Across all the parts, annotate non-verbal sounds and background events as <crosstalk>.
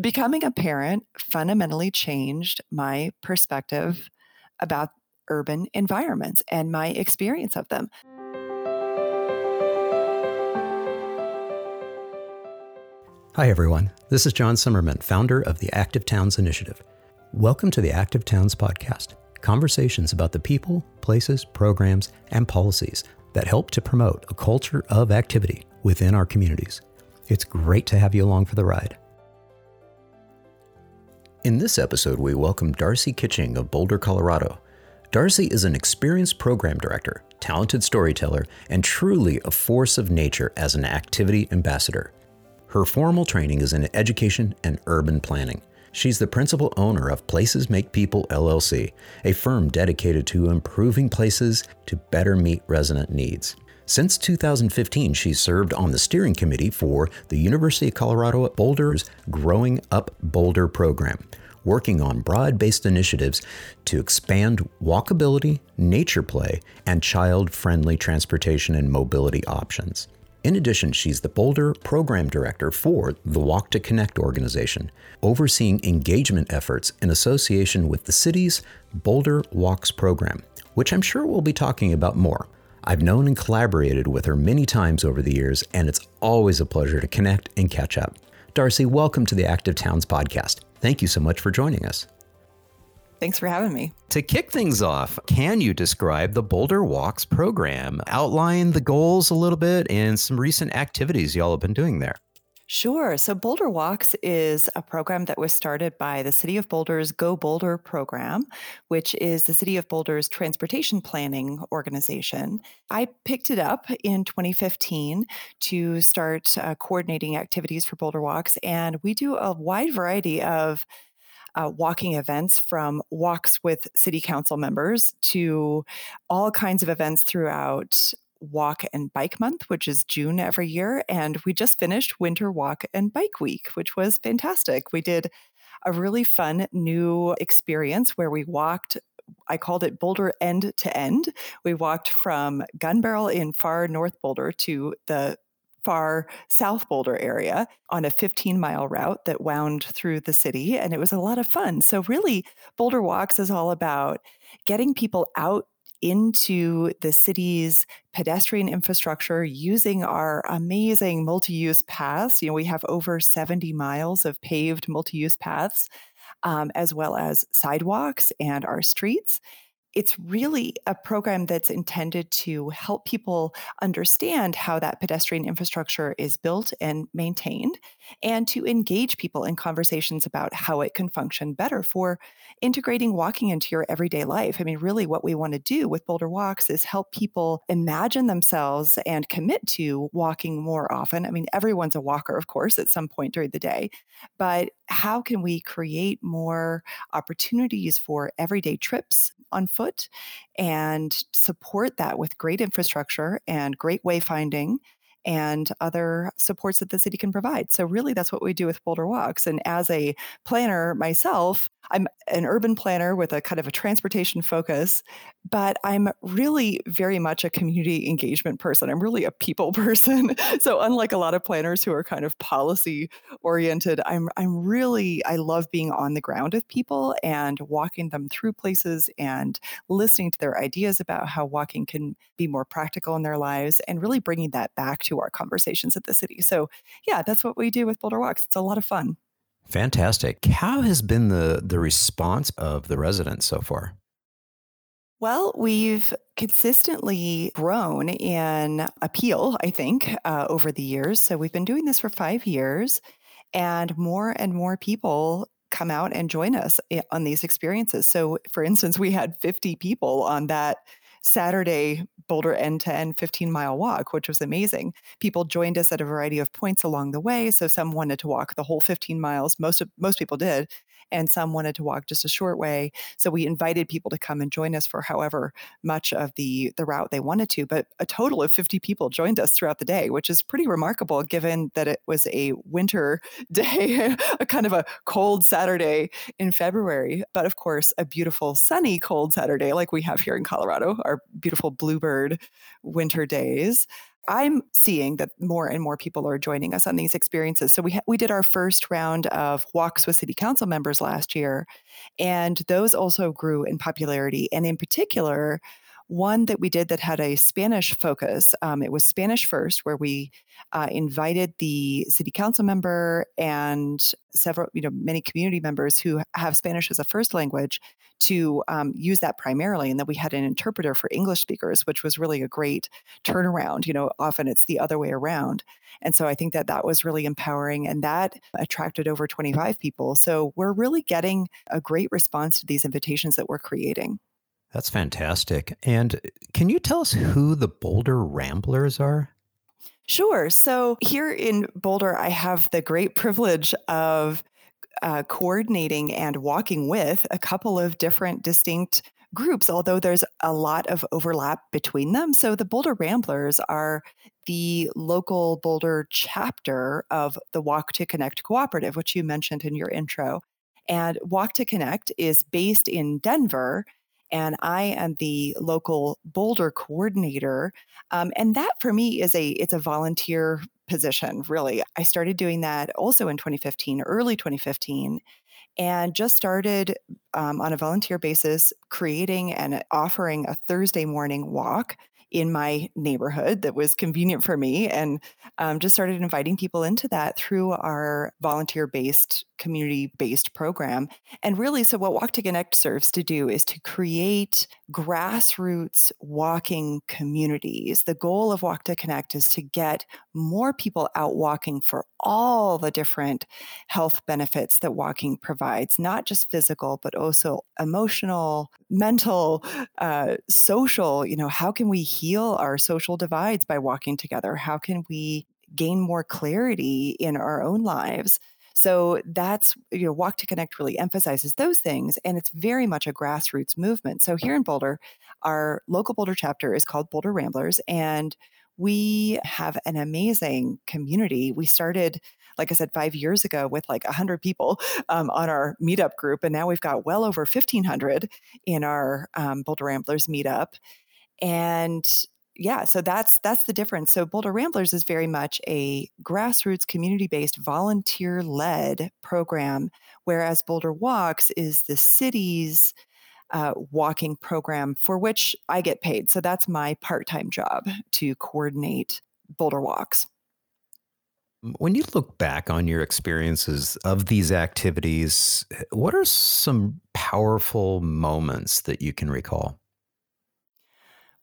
Becoming a parent fundamentally changed my perspective about urban environments and my experience of them. Hi, everyone. This is John Zimmerman, founder of the Active Towns Initiative. Welcome to the Active Towns Podcast conversations about the people, places, programs, and policies that help to promote a culture of activity within our communities. It's great to have you along for the ride. In this episode, we welcome Darcy Kitching of Boulder, Colorado. Darcy is an experienced program director, talented storyteller, and truly a force of nature as an activity ambassador. Her formal training is in education and urban planning. She's the principal owner of Places Make People LLC, a firm dedicated to improving places to better meet resident needs. Since 2015, she's served on the steering committee for the University of Colorado at Boulder's Growing Up Boulder program, working on broad based initiatives to expand walkability, nature play, and child friendly transportation and mobility options. In addition, she's the Boulder Program Director for the Walk to Connect organization, overseeing engagement efforts in association with the city's Boulder Walks program, which I'm sure we'll be talking about more. I've known and collaborated with her many times over the years, and it's always a pleasure to connect and catch up. Darcy, welcome to the Active Towns podcast. Thank you so much for joining us. Thanks for having me. To kick things off, can you describe the Boulder Walks program? Outline the goals a little bit and some recent activities y'all have been doing there. Sure. So, Boulder Walks is a program that was started by the City of Boulder's Go Boulder program, which is the City of Boulder's transportation planning organization. I picked it up in 2015 to start uh, coordinating activities for Boulder Walks, and we do a wide variety of uh, walking events from walks with city council members to all kinds of events throughout Walk and Bike Month, which is June every year. And we just finished Winter Walk and Bike Week, which was fantastic. We did a really fun new experience where we walked I called it Boulder end to end. We walked from Gunbarrel in far North Boulder to the far South Boulder area on a 15 mile route that wound through the city. And it was a lot of fun. So, really, Boulder Walks is all about getting people out into the city's pedestrian infrastructure using our amazing multi use paths. You know, we have over 70 miles of paved multi use paths, um, as well as sidewalks and our streets it's really a program that's intended to help people understand how that pedestrian infrastructure is built and maintained and to engage people in conversations about how it can function better for integrating walking into your everyday life. I mean, really, what we want to do with Boulder Walks is help people imagine themselves and commit to walking more often. I mean, everyone's a walker, of course, at some point during the day, but how can we create more opportunities for everyday trips on foot and support that with great infrastructure and great wayfinding and other supports that the city can provide. So, really, that's what we do with Boulder Walks. And as a planner myself, I'm an urban planner with a kind of a transportation focus, but I'm really very much a community engagement person. I'm really a people <laughs> person. so unlike a lot of planners who are kind of policy oriented, I'm I'm really I love being on the ground with people and walking them through places and listening to their ideas about how walking can be more practical in their lives and really bringing that back to our conversations at the city. So, yeah, that's what we do with Boulder Walks. It's a lot of fun. Fantastic. How has been the the response of the residents so far? Well, we've consistently grown in appeal, I think, uh, over the years. So we've been doing this for five years, and more and more people come out and join us eh, on these experiences. So, for instance, we had 50 people on that Saturday Boulder end to end 15 mile walk, which was amazing. People joined us at a variety of points along the way. So some wanted to walk the whole 15 miles. Most of most people did and some wanted to walk just a short way. So we invited people to come and join us for however much of the the route they wanted to. But a total of 50 people joined us throughout the day, which is pretty remarkable given that it was a winter <laughs> day, a kind of a cold Saturday in February. But of course, a beautiful sunny cold Saturday like we have here in Colorado, our beautiful bluebird winter days. I'm seeing that more and more people are joining us on these experiences. So we ha- we did our first round of walks with city council members last year, and those also grew in popularity. And in particular, one that we did that had a Spanish focus. Um, it was Spanish First, where we uh, invited the city council member and several, you know, many community members who have Spanish as a first language to um, use that primarily. And then we had an interpreter for English speakers, which was really a great turnaround. You know, often it's the other way around. And so I think that that was really empowering and that attracted over 25 people. So we're really getting a great response to these invitations that we're creating. That's fantastic. And can you tell us who the Boulder Ramblers are? Sure. So here in Boulder, I have the great privilege of uh, coordinating and walking with a couple of different distinct groups, although there's a lot of overlap between them. So the Boulder Ramblers are the local Boulder chapter of the Walk to Connect cooperative, which you mentioned in your intro. And Walk to Connect is based in Denver and I am the local Boulder coordinator. Um, and that for me is a it's a volunteer position, really. I started doing that also in 2015, early 2015, and just started um, on a volunteer basis creating and offering a Thursday morning walk in my neighborhood that was convenient for me and um, just started inviting people into that through our volunteer based community based program and really so what walk to connect serves to do is to create grassroots walking communities the goal of walk to connect is to get more people out walking for all the different health benefits that walking provides not just physical but also emotional mental uh, social you know how can we heal our social divides by walking together? How can we gain more clarity in our own lives? So that's, you know, Walk to Connect really emphasizes those things. And it's very much a grassroots movement. So here in Boulder, our local Boulder chapter is called Boulder Ramblers. And we have an amazing community. We started, like I said, five years ago with like 100 people um, on our meetup group. And now we've got well over 1,500 in our um, Boulder Ramblers meetup and yeah so that's that's the difference. So boulder ramblers is very much a grassroots community based volunteer led program whereas boulder walks is the city's uh, walking program for which i get paid. So that's my part-time job to coordinate boulder walks. When you look back on your experiences of these activities, what are some powerful moments that you can recall?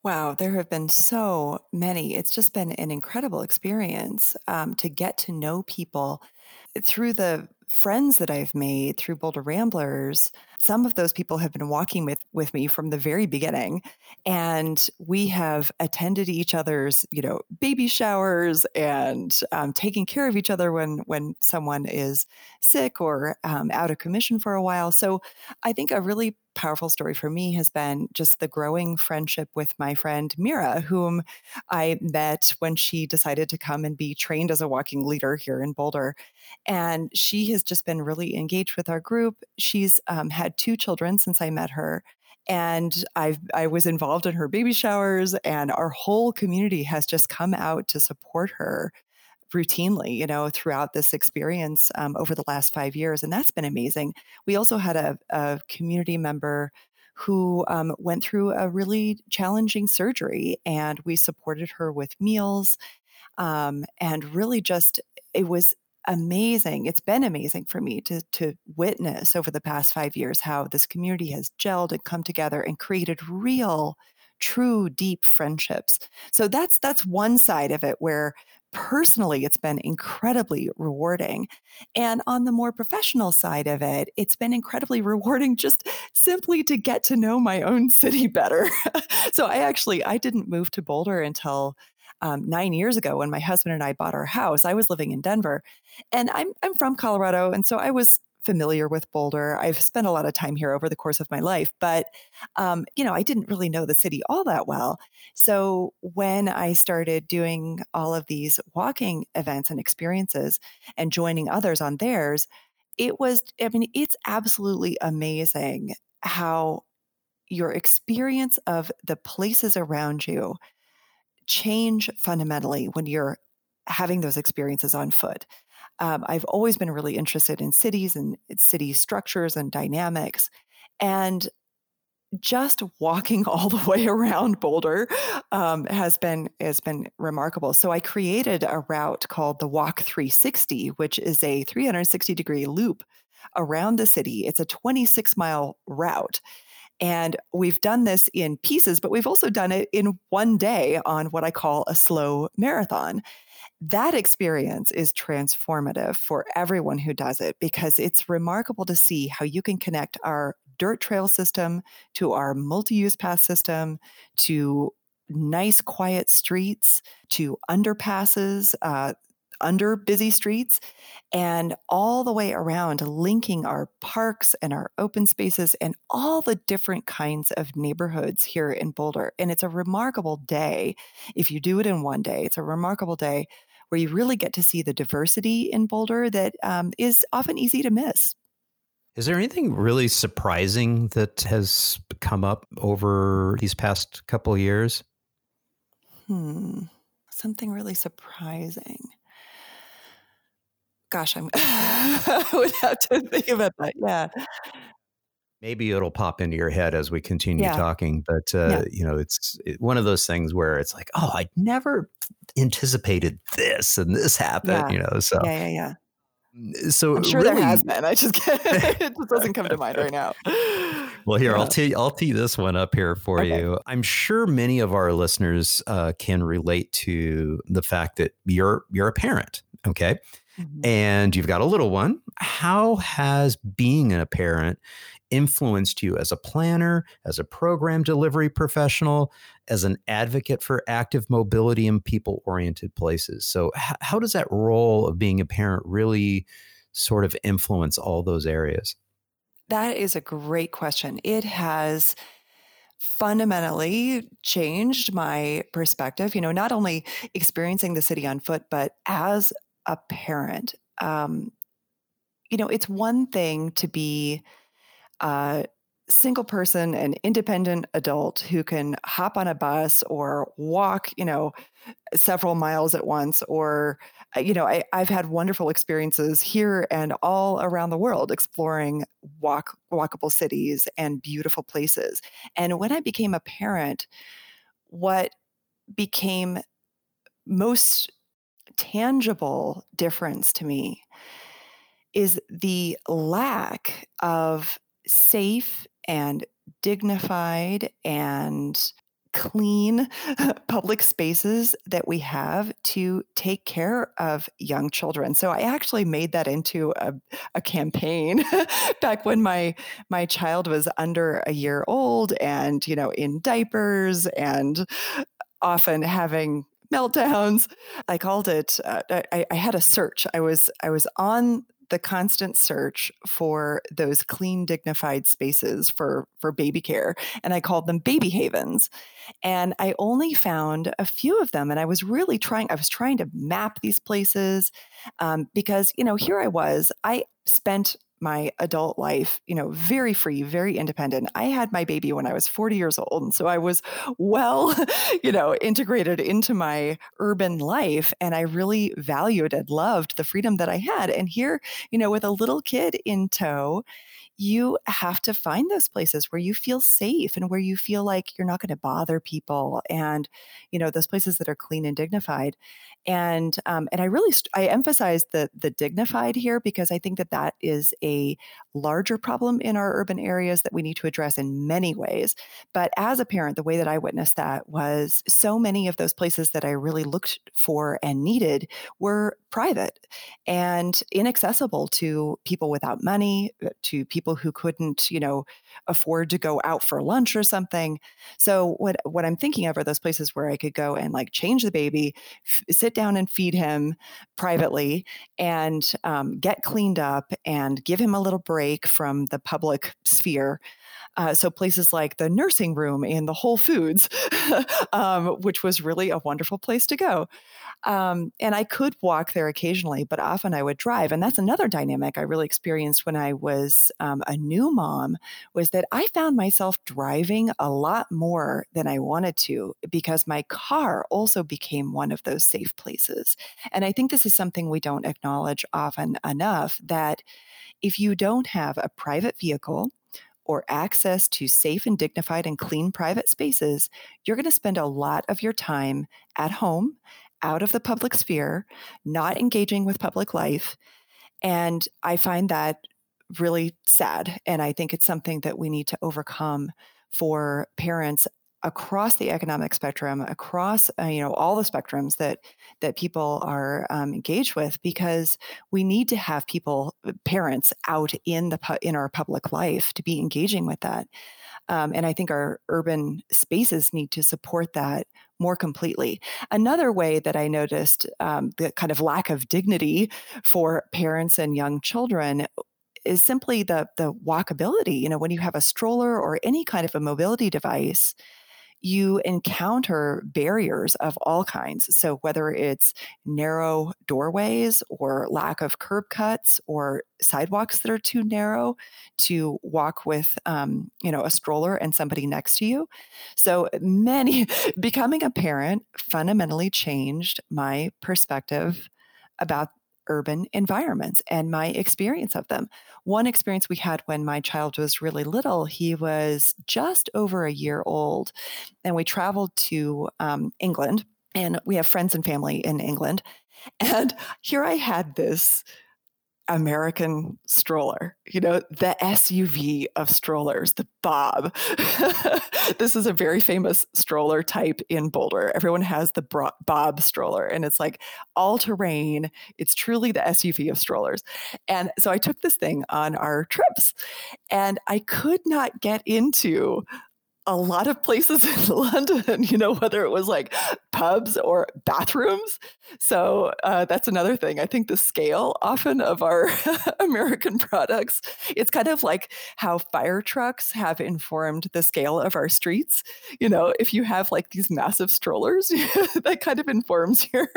Wow, there have been so many. It's just been an incredible experience um, to get to know people through the friends that I've made through Boulder Ramblers, some of those people have been walking with with me from the very beginning and we have attended each other's you know baby showers and um, taking care of each other when when someone is sick or um, out of commission for a while so i think a really powerful story for me has been just the growing friendship with my friend Mira, whom I met when she decided to come and be trained as a walking leader here in Boulder. And she has just been really engaged with our group. She's um, had two children since I met her. And I I was involved in her baby showers, and our whole community has just come out to support her routinely, you know, throughout this experience um, over the last five years. And that's been amazing. We also had a, a community member who um, went through a really challenging surgery, and we supported her with meals. Um, and really just, it was amazing. It's been amazing for me to to witness over the past 5 years how this community has gelled and come together and created real true deep friendships. So that's that's one side of it where personally it's been incredibly rewarding. And on the more professional side of it, it's been incredibly <laughs> rewarding just simply to get to know my own city better. <laughs> so I actually I didn't move to Boulder until um, nine years ago when my husband and I bought our house. I was living in Denver, and I'm I'm from Colorado, and so I was familiar with Boulder. I've spent a lot of time here over the course of my life, but um, you know, I didn't really know the city all that well. So when I started doing all of these walking events and experiences and joining others on theirs, it was I mean, it's absolutely amazing how your experience of the places around you change fundamentally when you're having those experiences on foot. Um, I've always been really interested in cities and city structures and dynamics. And just walking <laughs> all the way around Boulder um, has been has been remarkable. So I created a route called the Walk 360, which is a 360 degree loop around the city. It's a 26 mile route. And we've done this in pieces, but we've also done it in one day on what I call a slow marathon. That experience is transformative for everyone who does it because it's remarkable to see how you can connect our dirt trail system to our multi use path system to nice, quiet streets to underpasses. Uh, under busy streets and all the way around linking our parks and our open spaces and all the different kinds of neighborhoods here in Boulder. And it's a remarkable day. If you do it in one day, it's a remarkable day where you really get to see the diversity in Boulder that um, is often easy to miss. Is there anything really surprising that has come up over these past couple years? Hmm. Something really surprising. Gosh, I'm <laughs> would have to think about that. Yeah. Maybe it'll pop into your head as we continue yeah. talking, but uh, yeah. you know, it's it, one of those things where it's like, oh, I never anticipated this, and this happened. Yeah. You know, so yeah, yeah, yeah. So I'm sure really, there has been. I just <laughs> it just doesn't come to mind right now. <laughs> Well, here. I'll tee I'll tee this one up here for okay. you. I'm sure many of our listeners uh, can relate to the fact that you're you're a parent. Okay. Mm-hmm. And you've got a little one. How has being a parent influenced you as a planner, as a program delivery professional, as an advocate for active mobility in people oriented places. So, h- how does that role of being a parent really sort of influence all those areas? That is a great question. It has fundamentally changed my perspective, you know, not only experiencing the city on foot, but as a parent. Um, you know, it's one thing to be a single person, an independent adult who can hop on a bus or walk, you know, several miles at once or uh, you know I, have had wonderful experiences here and all around the world exploring walk walkable cities and beautiful places and when i became a parent what became most tangible difference to me is the lack of safe and dignified and clean <laughs> public spaces that we have to take care of young children. So I actually made that into a, a campaign <laughs> back when my my child was under a year old and you know in diapers and often having meltdowns. I called it. Uh, I, I had a search. I was I was on the constant search for those clean, dignified spaces for, for baby care. And I called them baby havens. And I only found a few of them. And I was really trying, I was trying to map these places um, because, you know, here I was, I spent my adult life, you know, very free, very independent. I had my baby when I was 40 years old. And so I was <laughs> well, you know, integrated into my urban life. And I really valued and loved the freedom that I had. And here, you know, with a little kid in tow, you have to find those places where you feel safe and where you feel like you're not going to bother people and you know those places that are clean and dignified. And um, and i really st- i emphasize the the dignified here because i think that that is a larger problem in our urban areas that we need to address in many ways. But as a parent the way that i witnessed that was so many of those places that i really looked for and needed were private and inaccessible to people without money uh, to people people who couldn't, you know, afford to go out for lunch or something. So what what I'm thinking of are those places where I could go and like change the baby, f- sit down and feed him privately, and um, get cleaned up and give him a little break from the public sphere. Uh, so places like the nursing room and the Whole Foods, <laughs> um, which was really a wonderful place to go. Um, and I could walk there occasionally, but often I would drive. And that's another dynamic I really experienced when I was um, a new mom was that I found myself driving a lot more than I wanted to because my car also became one of those safe places. And I think this is something we don't acknowledge often enough that if you don't have a private vehicle, or access to safe and dignified and clean private spaces, you're going to spend a lot of your time at home out of the public sphere, not engaging with public life. And I find that really sad. And I think it's something that we need to overcome for parents across the economic spectrum, across uh, you know all the spectrums that that people are um, engaged with, because we need to have people, uh, parents, out in the in our public life to be engaging with that. Um, and I think our urban spaces need to support that more completely. Another way that I noticed um, the kind of lack of dignity for parents and young children is simply the the walkability. You know, when you have a stroller or any kind of a mobility device, you encounter barriers of all kinds. So, whether it's narrow doorways or lack of curb cuts or sidewalks that are too narrow to walk with, um, you know, a stroller and somebody next to you. So, many <laughs> becoming a parent fundamentally changed my perspective about urban environments and my experience of them. One experience we had when my child was really little, he was just over a year old, and we traveled to um, England, and we have friends and family in England. <laughs> And here I had this American stroller, you know, the SUV of strollers, the Bob. <laughs> this is a very famous stroller type in Boulder. Everyone has the Bob stroller, and it's like all terrain. It's truly the SUV of strollers. And so I took this thing on our trips, and I could not get into a lot of places <laughs> in London, you know, whether it was like pubs or bathrooms. So uh, that's another thing. I think the scale often of our <laughs> American products, it's kind of like how fire trucks have informed the scale of our streets. You know, if you have like these massive strollers, <laughs> that kind of informs your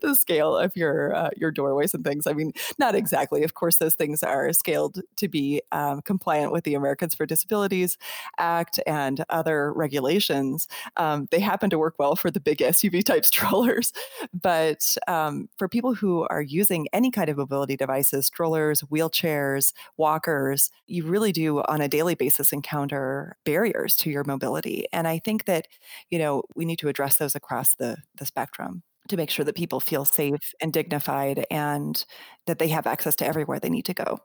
the scale of your uh, your doorways and things. I mean, not exactly. Of course, those things are scaled to be um, compliant with the Americans for Disabilities Act and other regulations. Um, they happen to work well for the big SUV type <laughs> strollers. But um, for people who are using any kind of mobility devices, strollers, wheelchairs, walkers, you really do on a daily basis encounter barriers to your mobility. And I think that, you know, we need to address those across the, the spectrum to make sure that people feel safe and dignified and that they have access to everywhere they need to go.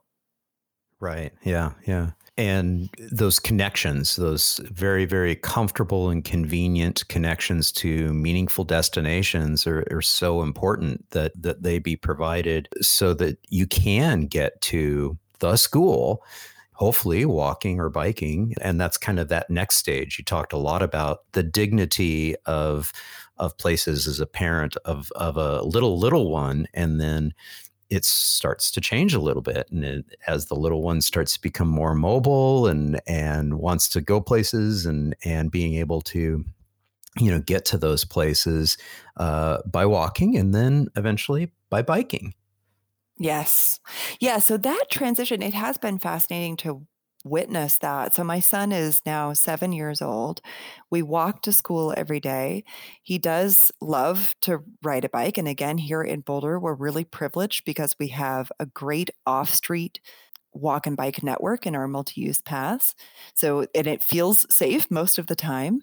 Right. Yeah. Yeah and those connections those very very comfortable and convenient connections to meaningful destinations are, are, so important that that they be provided so that you can get to the school hopefully walking or biking and that's kind of that next stage. You talked a lot about the dignity of of places as a parent of of a little little one and then it starts to change a little bit and it, as the little one starts to become more mobile and and wants to go places and and being able to you know get to those places uh, by walking and then eventually by biking. Yes. Yeah so that transition it has been fascinating to witness that. So my son is now seven years old. We walk to school every day. He does love to ride a bike. And again, here in Boulder, we're really privileged because we have a great off street walk and bike network in our multi use paths. So, and it feels safe most of the time.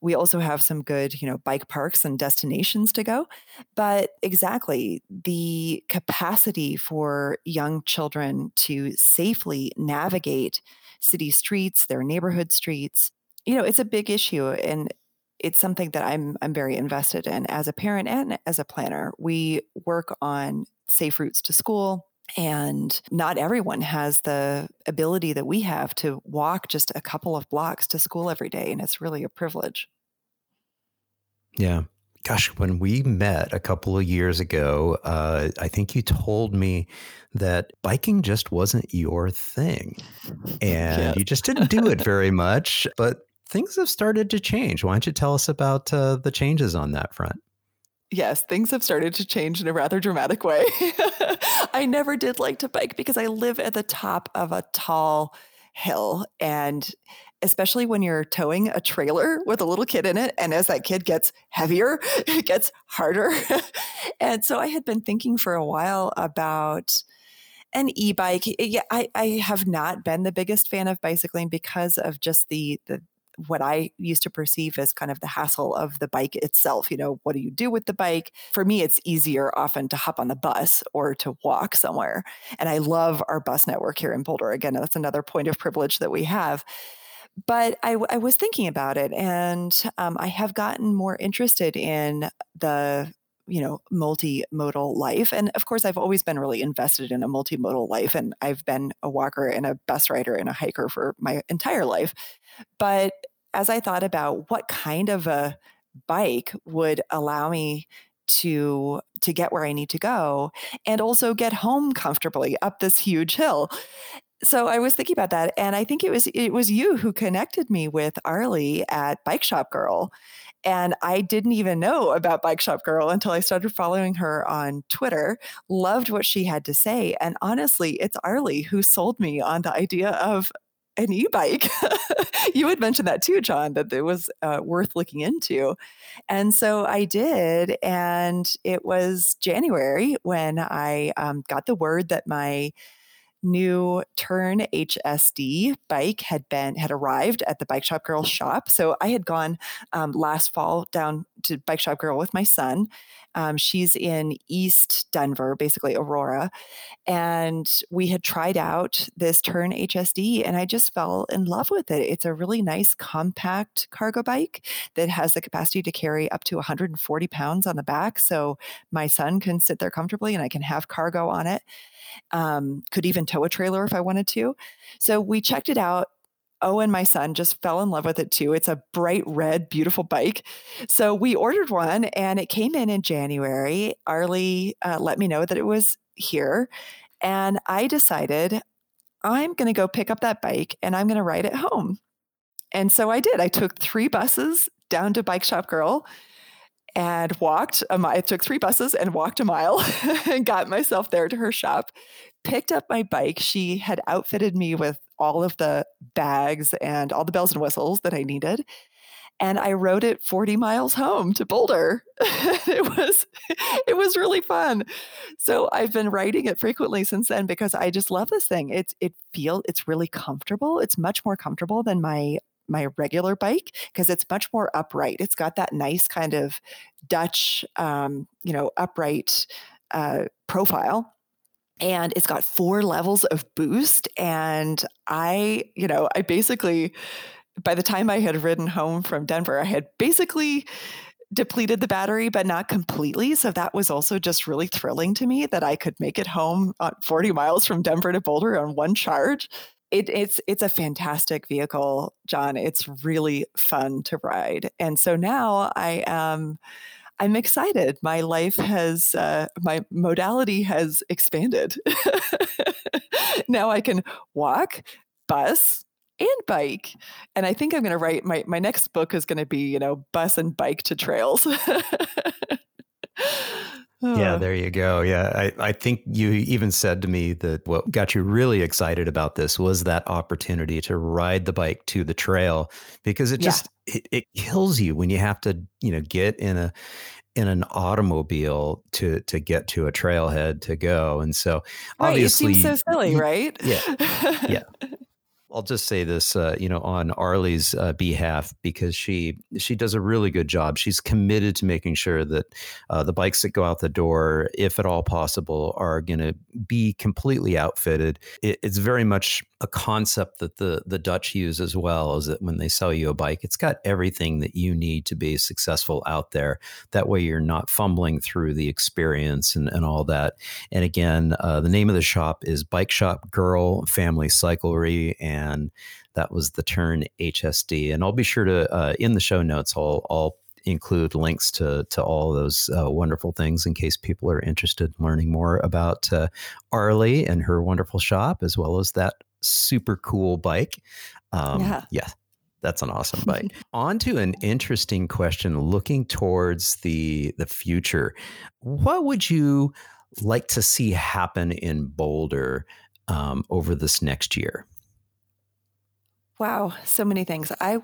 We also have some good, you know, bike parks and destinations to go. But exactly the capacity for young children to safely navigate city streets, their neighborhood streets, you know, it's a big issue. And it's something that I'm I'm very invested in as a parent and as a planner. We work on safe routes to school, and not everyone has the ability that we have to walk just a couple of blocks to school every day. And it's really a privilege. Yeah. gosh, when we met a couple of years ago, uh, I think you told me that biking just wasn't your thing. And yes. you just didn't do it very much. But things have started to change. Why don't you tell us about uh, the changes on that front? Yes, things have started to change in a rather dramatic way. <laughs> I never did like to bike because I live at the top of a tall hill and especially when you're towing a trailer with a little kid in it. And as that kid gets heavier, <laughs> it gets harder. <laughs> and so I had been thinking for a while about an e-bike. Yeah, I, I have not been the biggest fan of bicycling because of just the the what I used to perceive as kind of the hassle of the bike itself. You know, what do you do with the bike? For me, it's easier often to hop on the bus or to walk somewhere. And I love our bus network here in Boulder. Again, that's another point of privilege that we have but I, I, was thinking about it and um, i have gotten more interested in the you know multimodal life and of course i've always been really invested in a multimodal life and i've been a walker and a bus rider and a hiker for my entire life but as i thought about what kind of a bike would allow me to to get where I need to go and also get home comfortably up this huge hill so I was thinking about that, and I think it was it was you who connected me with Arleigh at Bike Shop Girl, and I didn't even know about Bike Shop Girl until I started following her on Twitter. Loved what she had to say, and honestly, it's Arleigh who sold me on the idea of an e-bike. <laughs> you had mentioned that too, John, that it was uh, worth looking into, and so I did, and it was January when I um, got the word that my new Tern HSD bike had been had arrived at the Bike Shop Girl shop. So I had gone um, last fall down to Bike Shop Girl with my son. Um, she's in East Denver, basically Aurora, and we had tried out this Tern HSD, and I just fell in love with it. It's a really nice, compact cargo bike that has the capacity to carry up to 140 pounds on the back, so my son can sit there comfortably, and I can have cargo on it um, could even tow a trailer if I wanted to. So we checked it out. Owen, and my son, just fell in love with it too. It's a bright red, beautiful bike. So we ordered one and it came in in January. Arleigh uh, let me know that it was here. And I decided I'm going to go pick up that bike and I'm going to ride it home. And so I did. I took three buses down to Bike Shop Girl and walked a mile. I took three buses and walked a mile <laughs> and got myself there to her shop. Picked up my bike. She had outfitted me with all of the bags and all the bells and whistles that I needed. And I rode it 40 miles home to Boulder. <laughs> it was it was really fun. So I've been riding it frequently since then because I just love this thing. It's it feel it's really comfortable. It's much more comfortable than my my regular bike because it's much more upright. It's got that nice kind of Dutch, um, you know, upright uh, profile. And it's got four levels of boost. And I, you know, I basically, by the time I had ridden home from Denver, I had basically depleted the battery, but not completely. So that was also just really thrilling to me that I could make it home uh, 40 miles from Denver to Boulder on one charge it, it's it's a fantastic vehicle, John. It's really fun to ride, and so now I am. I'm excited. My life has, uh, my modality has expanded. <laughs> now I can walk, bus, and bike. And I think I'm going to write my, my next book is going to be, you know, bus and bike to trails. <laughs> Yeah, there you go. Yeah, I, I think you even said to me that what got you really excited about this was that opportunity to ride the bike to the trail because it just yeah. it, it kills you when you have to you know get in a in an automobile to to get to a trailhead to go and so right, obviously it seems so silly right yeah yeah <laughs> I'll just say this, uh, you know, on Arleigh's uh, behalf because she she does a really good job. She's committed to making sure that uh, the bikes that go out the door, if at all possible, are going to be completely outfitted. It, it's very much a concept that the the Dutch use as well. Is that when they sell you a bike, it's got everything that you need to be successful out there. That way, you're not fumbling through the experience and, and all that. And again, uh, the name of the shop is Bike Shop Girl Family Cyclery and and that was the Tern HSD. And I'll be sure to uh, in the show notes. I'll, I'll include links to to all those uh, wonderful things in case people are interested in learning more about uh, Arleigh and her wonderful shop, as well as that super cool bike. Um, yeah. yeah. That's an awesome <laughs> bike. On to an interesting question looking towards the the future. What would you like to see happen in Boulder um, over this next year? Wow, so many things. I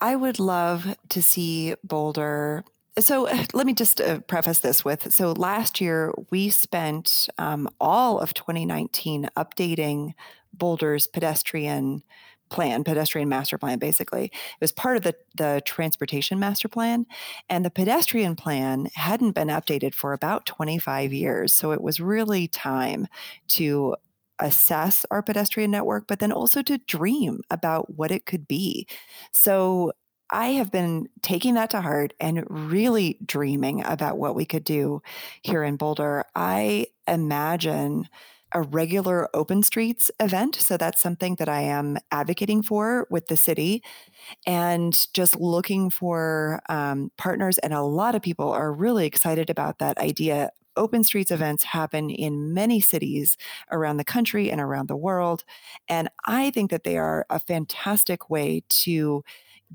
I would love to see Boulder. So let me just uh, preface this with so last year we spent um, all of 2019 updating Boulder's pedestrian plan, pedestrian master plan, basically. It was part of the, the transportation master plan. And the pedestrian plan hadn't been updated for about 25 years. So it was really time to assess our pedestrian network, but then also to dream about what it could be. So I have been taking that to heart and really dreaming about what we could do here in Boulder. I imagine a regular open streets event. So that's something that I am advocating for with the city and just looking for um, partners. And a lot of people are really excited about that idea open streets events happen in many cities around the country and around the world. And I think that they are a fantastic way to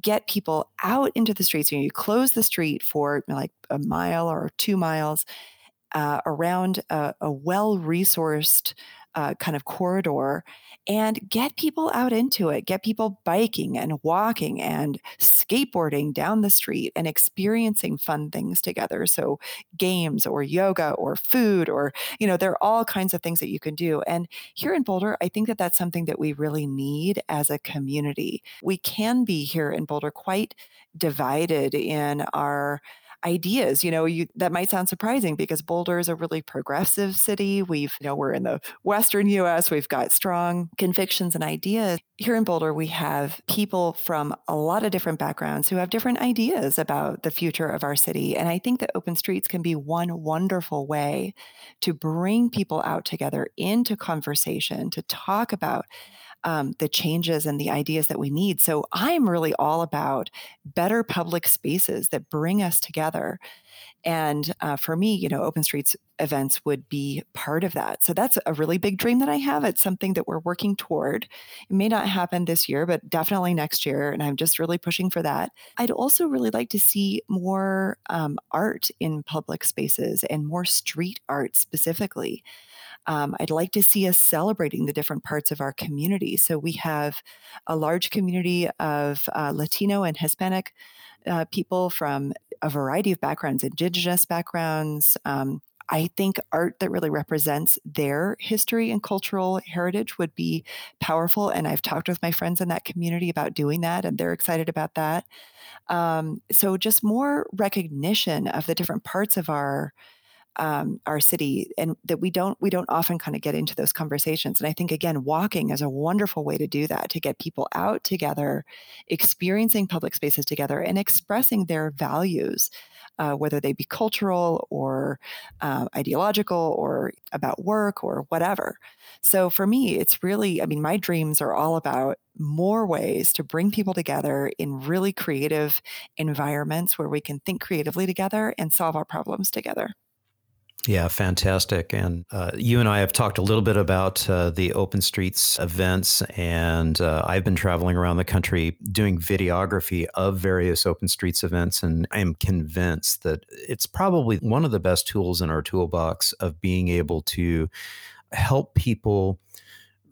get people out into the streets. You, know, you close the street for like a mile or two miles uh, around a, a well resourced uh, kind of corridor and get people out into it, get people biking and walking and skateboarding down the street and experiencing fun things together. So, games or yoga or food, or, you know, there are all kinds of things that you can do. And here in Boulder, I think that that's something that we really need as a community. We can be here in Boulder quite divided in our ideas. You know, you that might sound surprising because Boulder is a really progressive city. We've, you know, we're in the western US, we've got strong convictions and ideas. Here in Boulder, we have people from a lot of different backgrounds who have different ideas about the future of our city. And I think that open streets can be one wonderful way to bring people out together into conversation to talk about um, the changes and the ideas that we need. So I'm really all about better public spaces that bring us together. And uh, for me, you know, Open Streets events would be part of that. So that's a really big dream that I have. It's something that we're working toward. It may not happen this year, but definitely next year. And I'm just really pushing for that. I'd also really like to see more um, art in public spaces and more street art specifically. Um, I'd like to see us celebrating the different parts of our community. So we have a large community of uh, Latino and Hispanic uh, people from a variety of backgrounds, indigenous backgrounds. Um, I think art that really represents their history and cultural heritage would be powerful. And I've talked with my friends in that community about doing that, and they're excited about that. Um, so, just more recognition of the different parts of our um, our city and that we don't we don't often kind of get into those conversations and i think again walking is a wonderful way to do that to get people out together experiencing public spaces together and expressing their values uh, whether they be cultural or uh, ideological or about work or whatever. So for me it's really i mean my dreams are all about more ways to bring people together in really creative environments where we can think creatively together and solve our problems together yeah, fantastic. And uh, you and I have talked a little bit about uh, the Open Streets events, and uh, I've been traveling around the country doing videography of various Open Streets events, and I am convinced that it's probably one of the best tools in our toolbox of being able to help people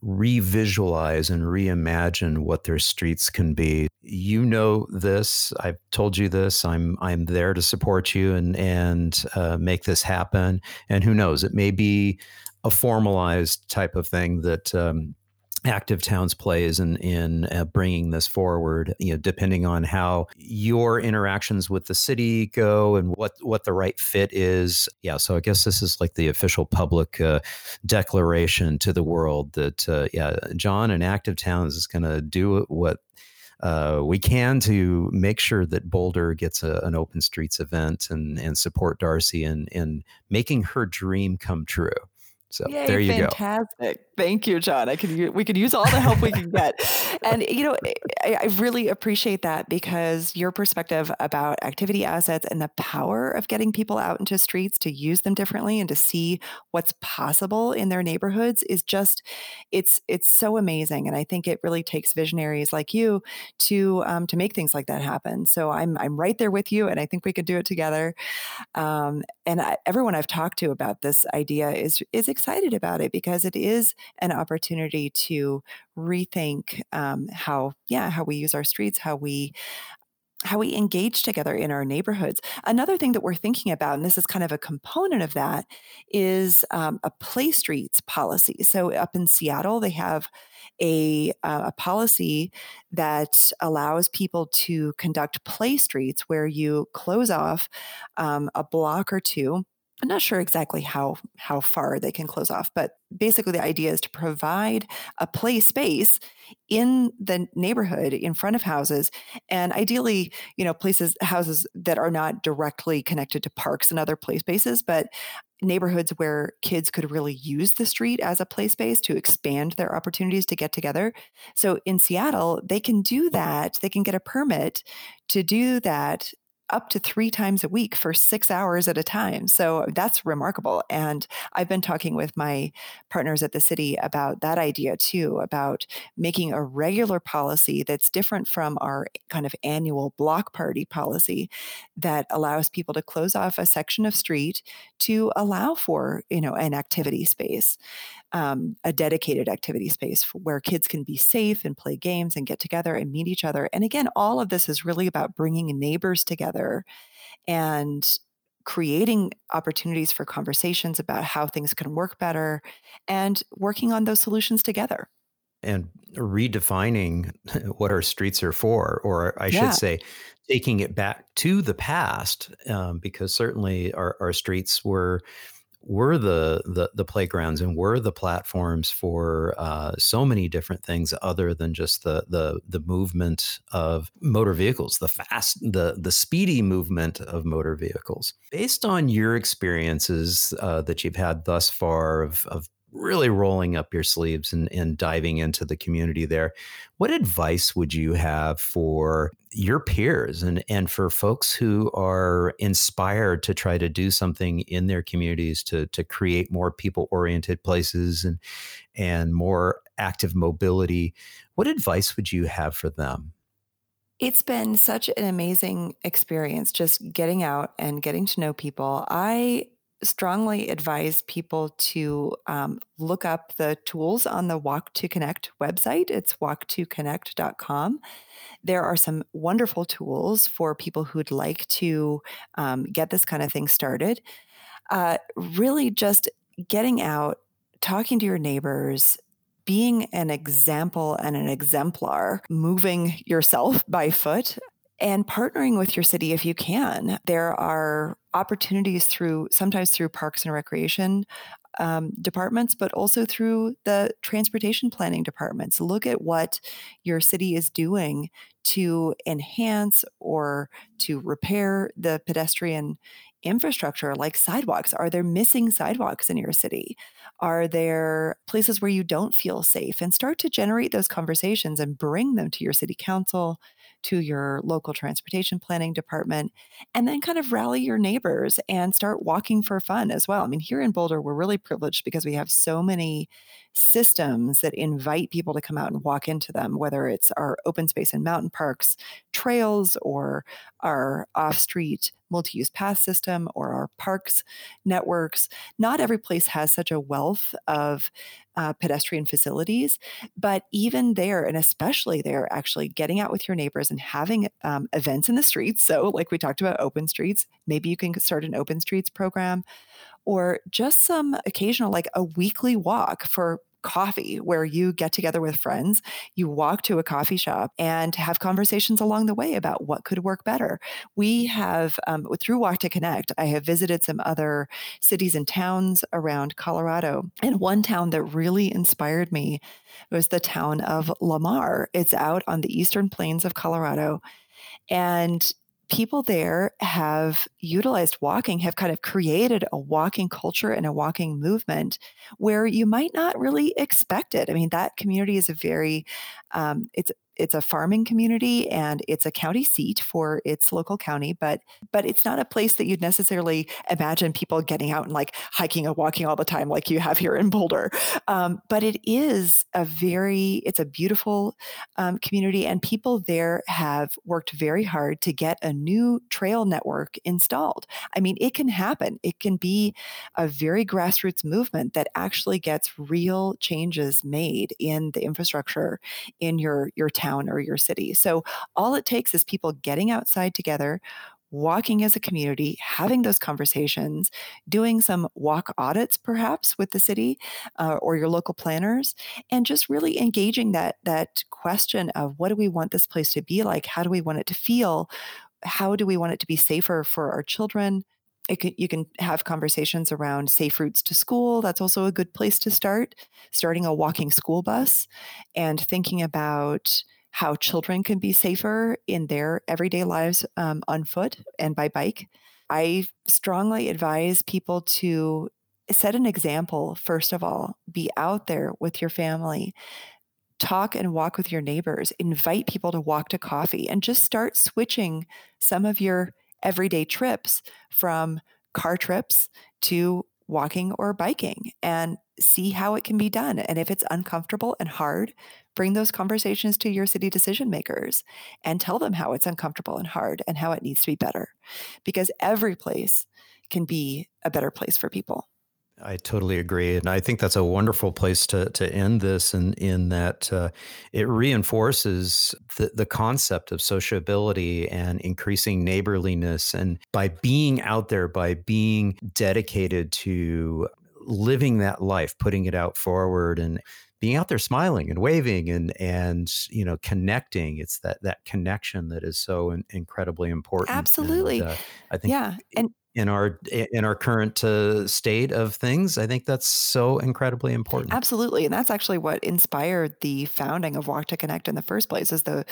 revisualize and reimagine what their streets can be. You know this. I've told you this. I'm I'm there to support you and and uh, make this happen. And who knows? It may be a formalized type of thing that um, active towns plays in in uh, bringing this forward you know depending on how your interactions with the city go and what what the right fit is. Yeah so i guess this is like the official public uh, declaration to the world that uh, yeah john and active towns is going to do what uh, we can to make sure that Boulder gets a, an open streets event and and support Darcy in in making her dream come true So Yay, there you fantastic. go. Fantastic. Thank you, John. I can we could use all the help we can get. and you know, I, I, really appreciate that because your perspective about activity assets and the power of getting people out into streets to use them differently and to see what's possible in their neighborhoods is just it's it's so amazing. And I think it really takes visionaries like you to um, to make things like that happen. So I'm I'm right there with you, and I think we could do it together. Um, and I, everyone I've talked to about this idea is is excited about it because it is an opportunity to rethink um, how, yeah, how we use our streets, how we how we engage together in our neighborhoods. Another thing that we're thinking about, and this is kind of a component of that, is um, a play streets policy. So up in Seattle, they have a, uh, a policy that allows people to conduct play streets where you close off um, a block or two I'm not sure exactly how how far they can close off, but basically the idea is to provide a play space in the neighborhood in front of houses and ideally, you know, places houses that are not directly connected to parks and other play spaces, but neighborhoods where kids could really use the street as a play space to expand their opportunities to get together. So in Seattle, they can do that. They can get a permit to do that up to three times a week for six hours at a time. So that's remarkable. And I've been talking with my partners at the city about that idea too, about making a regular policy that's different from our kind of annual block party policy that allows people to close off a section of street to allow for, you know, an activity space um, a dedicated activity space where kids can be safe and play games and get together and meet each other. And again, all of this is really about bringing neighbors together and creating opportunities for conversations about how things can work better and working on those solutions together and redefining <laughs> what our streets are for, or I yeah. should say, taking it back to the past, um, because certainly our, our streets were were the, the, the playgrounds and were the platforms for uh, so many different things other than just the the the movement of motor vehicles, the fast the the speedy movement of motor vehicles. Based on your experiences uh, that you've had thus far of, of really rolling up your sleeves and, and diving into the community there. What advice would you have for your peers and, and for folks who are inspired to try to do something in their communities to, to create more people oriented places and, and more active mobility? What advice would you have for them? It's been such an amazing experience just getting out and getting to know people. I strongly advise people to um, look up the tools on the Walk to Connect website. It's walk2connect.com. There are some wonderful tools for people who'd like to um, get this kind of thing started. Uh, really, just getting out, talking to your neighbors, being an example and an exemplar, moving yourself by foot and partnering with your city if you can. There are opportunities through sometimes through parks and recreation um, departments, but also through the transportation planning departments. Look at what your city is doing to enhance or to repair the pedestrian infrastructure like sidewalks. Are there missing sidewalks in your city? Are there places where you don't feel safe? And start to generate those conversations and bring them to your city council, to your local transportation planning department, and then kind of rally your neighbors and start walking for fun as well. I mean, here in Boulder, we're really privileged because we have so many systems that invite people to come out and walk into them, whether it's our open space and mountain parks trails or our off street multi use path system or our parks networks. Not every place has such a wealth of uh, pedestrian facilities, but even there, and especially there, actually getting out with your neighbors and having um, events in the streets. So, like we talked about open streets, maybe you can start an open streets program or just some occasional, like a weekly walk for coffee where you get together with friends, you walk to a coffee shop and have conversations along the way about what could work better. We have, um, through Walk to Connect, I have visited some other cities and towns around Colorado. And one town that really inspired me was the town of Lamar. It's out on the eastern plains of Colorado. And people there have utilized walking, have kind of created a walking culture and a walking movement where you might not really expect it. I mean, that community is a very, um, it's it's a farming community and it's a county seat for its local county, but but it's not a place that you'd necessarily imagine people getting out and like hiking and walking all the time like you have here in Boulder. Um, but it is a very it's a beautiful um, community, and people there have worked very hard to get a new trail network installed. I mean, it can happen. It can be a very grassroots movement that actually gets real changes made in the infrastructure in your your town town or your city. So all it takes is people getting outside together, walking as a community, having those conversations, doing some walk audits perhaps with the city uh, or your local planners, and just really engaging that that question of what do we want this place to be like? How do we want it to feel? How do we want it to be safer for our children? Can, you can have conversations around safe routes to school. That's also a good place to start. Starting a walking school bus and thinking about how children can be safer in their everyday lives um, on foot and by bike. I strongly advise people to set an example, first of all, be out there with your family. Talk and walk with your neighbors, invite people to walk to coffee, and just start switching some of your everyday trips from car trips to walking or biking and see how it can be done. And if it's uncomfortable and hard, bring those conversations to your city decision makers and tell them how it's uncomfortable and hard and how it needs to be better. Because every place can be a better place for people. I totally agree, and I think that's a wonderful place to to end this. In, in that, uh, it reinforces the the concept of sociability and increasing neighborliness. And by being out there, by being dedicated to living that life, putting it out forward, and being out there smiling and waving and and you know connecting it's that that connection that is so in, incredibly important. Absolutely. and, uh, i think yeah and in our in our current uh, state of things i think that's so incredibly important. Absolutely and that's actually what inspired the founding of walk to connect in the first place is the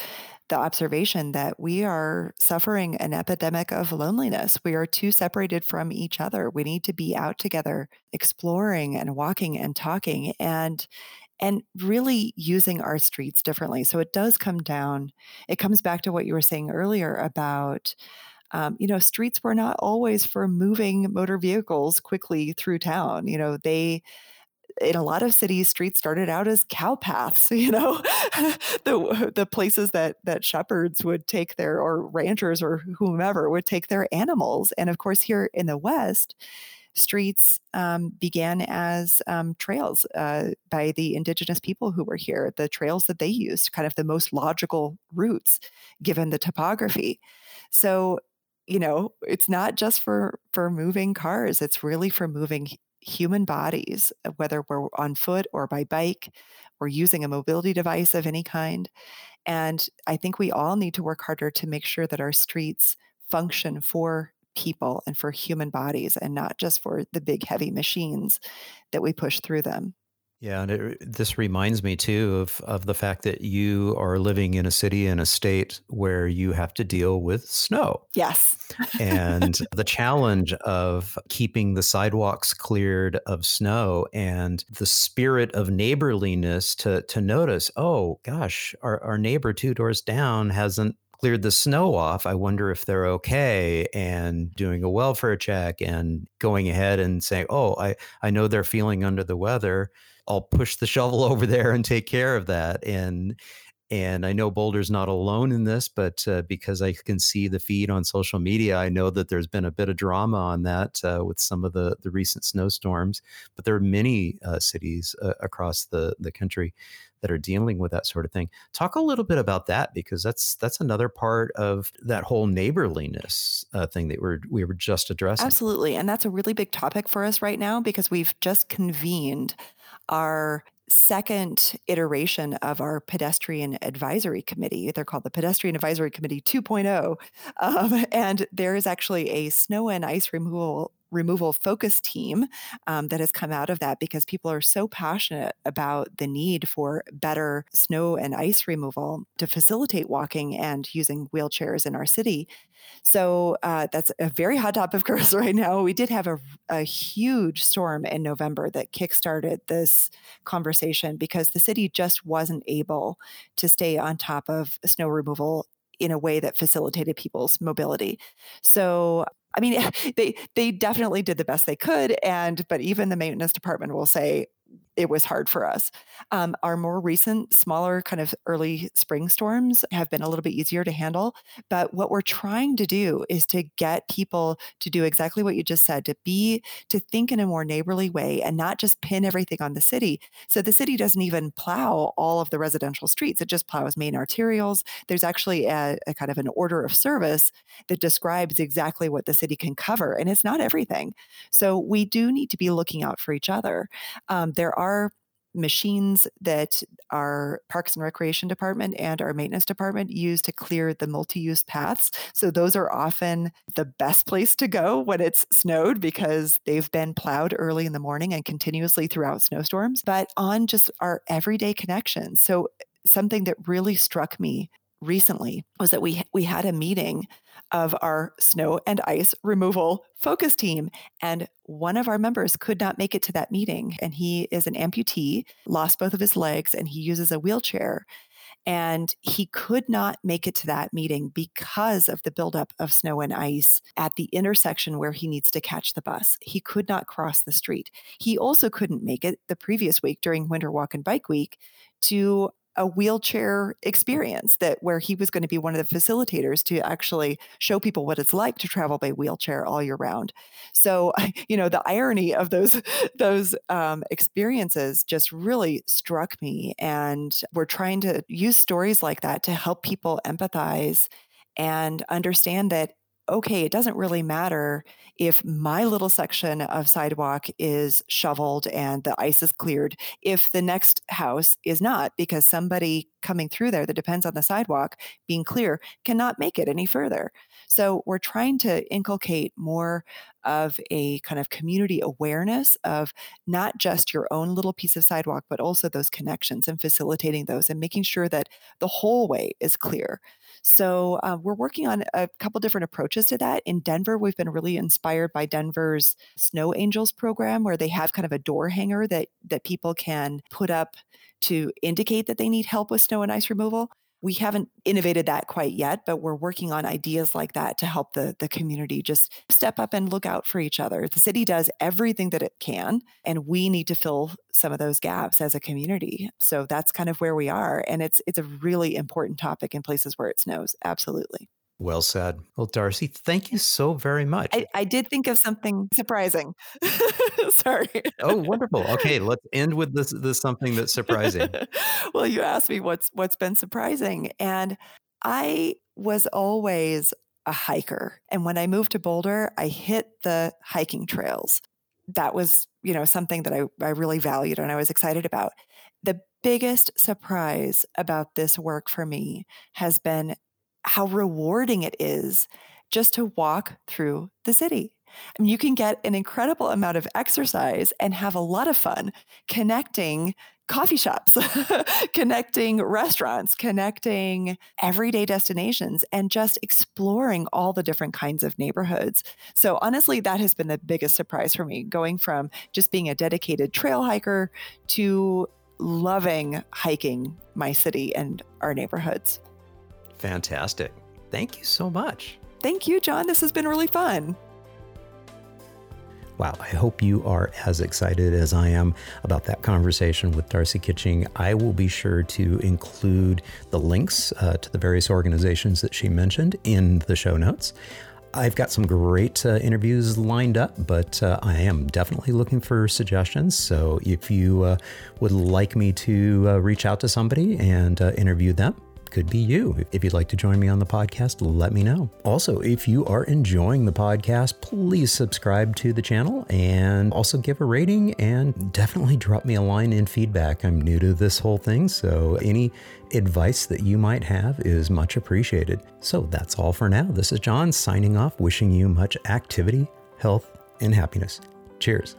the observation that we are suffering an epidemic of loneliness. We are too separated from each other. We need to be out together exploring and walking and talking and and really using our streets differently so it does come down it comes back to what you were saying earlier about um, you know, streets were not always for moving motor vehicles quickly through town. You know, they in a lot of cities streets started out as cow paths <laughs> you know the the places that that shepherds would take their or ranchers or whomever would take their animals and of course here in the west streets um, began as um, trails uh, by the indigenous people who were here the trails that they used kind of the most logical routes given the topography. So you know it's not just for for moving cars it's really for moving human bodies uh, whether we're on foot or by bike or using a mobility device of any kind. And i think we all need to work harder to make sure that our streets function for people and for human bodies and not just for the big heavy machines that we push through them yeah, and it, this reminds me too of of the fact that you are living in a city in a state where you have to deal with snow. Yes. and <laughs> the challenge of keeping the sidewalks cleared of snow and the spirit of neighborliness to to notice, oh gosh, our, our neighbor two doors down hasn't cleared the snow off. I wonder if they're okay and doing a welfare check and going ahead and saying, oh, I, I know they're feeling under the weather I'll push the <laughs> shovel over there and take care of that. And and I know Boulder's not alone in this, but uh, because I can see the feed on social media, I know that there's been a bit of drama on that uh, with some of the the recent snowstorms. But there are many uh, cities uh, across the the country that are dealing with that sort of thing. Talk a little bit about that because that's that's another part of that whole neighborliness uh, thing that we're we were just addressing. Absolutely, and that's a really big topic for us right now because we've just convened our second iteration of our pedestrian advisory committee. They're called the Pedestrian Advisory Committee 2.0. Um, <laughs> and there is actually a snow and ice removal removal focus team um, that has come out of that because people are so passionate about the need for better snow and ice removal to facilitate walking and using wheelchairs in our city. So uh, that's a very hot topic for us <laughs> right now. We did have a, a huge storm in November that kickstarted this conversation because the city just wasn't able to stay on top of snow removal in a way that facilitated people's mobility. So I mean, <laughs> they they definitely did the best they could, and but even the maintenance department will say, it was hard for us. Um, our more recent, smaller kind of early spring storms have been a little bit easier to handle. But what we're trying to do is to get people to do exactly what you just said, to be, to think in a more neighborly way and not just pin everything on the city. So the city doesn't even plow all of the residential streets, it just plows main arterials. There's actually a, a kind of an order of service that describes exactly what the city can cover, and it's not everything. So we do need to be looking out for each other. Um, there are machines that our Parks and Recreation Department and our Maintenance Department use to clear the multi use paths. So, those are often the best place to go when it's snowed because they've been plowed early in the morning and continuously throughout snowstorms. But on just our everyday connections. So, something that really struck me recently was that we we had a meeting of our snow and ice removal focus team and one of our members could not make it to that meeting and he is an amputee lost both of his legs and he uses a wheelchair and he could not make it to that meeting because of the buildup of snow and ice at the intersection where he needs to catch the bus. He could not cross the street. He also couldn't make it the previous week during Winter Walk and Bike Week to a wheelchair experience that where he was going to be one of the facilitators to actually show people what it's like to travel by wheelchair all year round. So, <laughs> you know, the irony of those <laughs> those um, experiences just really struck me, and we're trying to use stories like that to help people empathize and understand that okay, it doesn't really matter if my little section of sidewalk is shoveled and the ice is cleared, if the next house is not, because somebody coming through there that depends on the sidewalk being clear cannot make it any further. So we're trying to inculcate more of a kind of community awareness of not just your own little piece of sidewalk, but also those connections and facilitating those and making sure that the whole way is clear. So uh, we're working on a couple different approaches to that. In Denver, we've been really inspired by Denver's Snow Angels program, where they have kind of a door hanger that that people can put up to indicate that they need help with snow and ice removal we haven't innovated that quite yet, but we're working on ideas like that to help the, the community just step up and look out for each other. The city does everything that it can, and we need to fill some of those gaps as a community. So that's kind of where we are. And it's it's a really important topic in places where it snows. Absolutely. Well said. Well, Darcy, thank you so very much. I, I did think of something surprising. <laughs> Sorry. Oh, wonderful. Okay, let's end with this this something that's surprising. <laughs> well, you asked me what's what's been surprising, and I was always a hiker. And when I moved to Boulder, I hit the hiking trails. That was, you know, something that I, I really valued and I was excited about. The biggest surprise about this work for me has been how rewarding it is just to walk through the city. I mean, you can get an incredible amount of exercise and have a lot of fun connecting coffee shops, <laughs> connecting restaurants, connecting everyday destinations, and just exploring all the different kinds of neighborhoods. So, honestly, that has been the biggest surprise for me going from just being a dedicated trail hiker to loving hiking my city and our neighborhoods. Fantastic. Thank you so much. Thank you, John. This has been really fun. Wow, I hope you are as excited as I am about that conversation with Darcy Kitching. I will be sure to include the links uh, to the various organizations that she mentioned in the show notes. I've got some great uh, interviews lined up, but uh, I am definitely looking for suggestions. So if you uh, would like me to uh, reach out to somebody and uh, interview them, could be you. If you'd like to join me on the podcast, let me know. Also, if you are enjoying the podcast, please subscribe to the channel and also give a rating and definitely drop me a line in feedback. I'm new to this whole thing, so any advice that you might have is much appreciated. So that's all for now. This is John signing off, wishing you much activity, health, and happiness. Cheers.